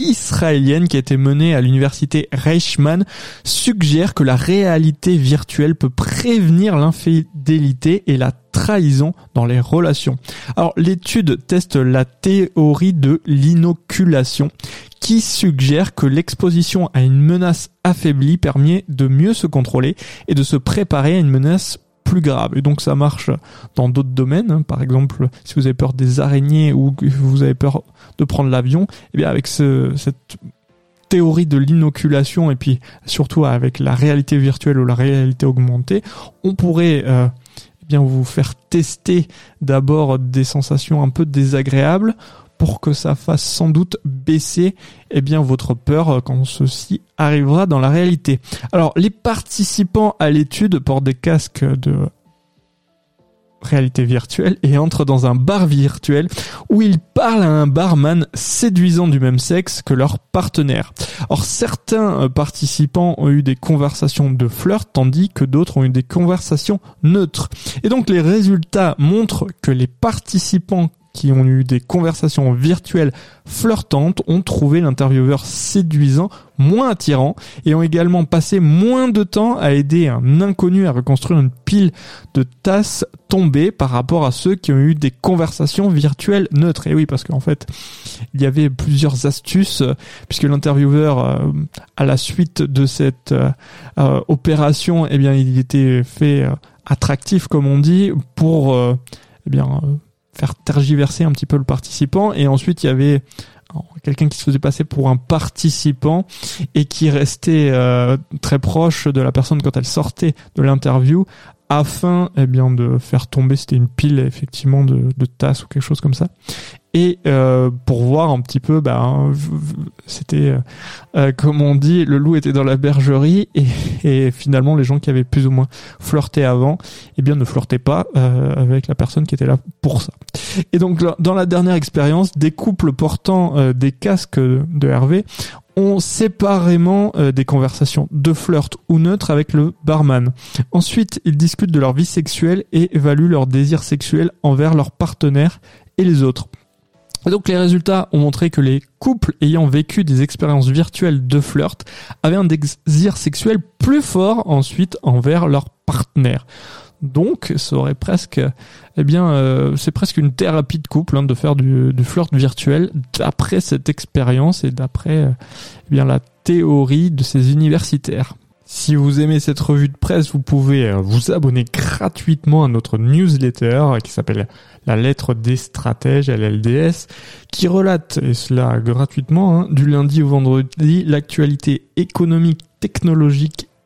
israélienne qui a été menée à l'université Reichmann suggère que la réalité virtuelle peut prévenir l'infidélité et la trahison dans les relations. Alors l'étude teste la théorie de l'inoculation qui suggère que l'exposition à une menace affaiblie permet de mieux se contrôler et de se préparer à une menace plus grave. Et donc ça marche dans d'autres domaines. Par exemple, si vous avez peur des araignées ou que vous avez peur de prendre l'avion, eh bien avec ce, cette théorie de l'inoculation et puis surtout avec la réalité virtuelle ou la réalité augmentée, on pourrait euh, eh bien vous faire tester d'abord des sensations un peu désagréables pour que ça fasse sans doute baisser eh bien votre peur euh, quand ceci arrivera dans la réalité. Alors les participants à l'étude portent des casques de réalité virtuelle et entrent dans un bar virtuel où ils parlent à un barman séduisant du même sexe que leur partenaire. Or certains euh, participants ont eu des conversations de flirt tandis que d'autres ont eu des conversations neutres. Et donc les résultats montrent que les participants qui ont eu des conversations virtuelles flirtantes ont trouvé l'intervieweur séduisant, moins attirant et ont également passé moins de temps à aider un inconnu à reconstruire une pile de tasses tombées par rapport à ceux qui ont eu des conversations virtuelles neutres. Et oui, parce qu'en fait, il y avait plusieurs astuces puisque l'intervieweur, euh, à la suite de cette euh, euh, opération, eh bien, il était fait attractif, comme on dit, pour, eh bien, faire tergiverser un petit peu le participant. Et ensuite il y avait quelqu'un qui se faisait passer pour un participant et qui restait euh, très proche de la personne quand elle sortait de l'interview afin eh bien de faire tomber c'était une pile effectivement de, de tasses ou quelque chose comme ça. Et euh, pour voir un petit peu bah, c'était euh, euh, comme on dit le loup était dans la bergerie et, et finalement les gens qui avaient plus ou moins flirté avant eh bien ne flirtaient pas euh, avec la personne qui était là pour ça et donc dans la dernière expérience des couples portant euh, des casques de Hervé ont séparément euh, des conversations de flirt ou neutres avec le barman. Ensuite, ils discutent de leur vie sexuelle et évaluent leur désir sexuel envers leur partenaire et les autres. Donc les résultats ont montré que les couples ayant vécu des expériences virtuelles de flirt avaient un désir sexuel plus fort ensuite envers leur partenaire. Donc, ça aurait presque, eh bien, euh, c'est presque une thérapie de couple hein, de faire du, du flirt virtuel d'après cette expérience et d'après, euh, eh bien, la théorie de ces universitaires. Si vous aimez cette revue de presse, vous pouvez euh, vous abonner gratuitement à notre newsletter qui s'appelle La lettre des stratèges, LLDS, qui relate, et cela gratuitement, hein, du lundi au vendredi, l'actualité économique, technologique,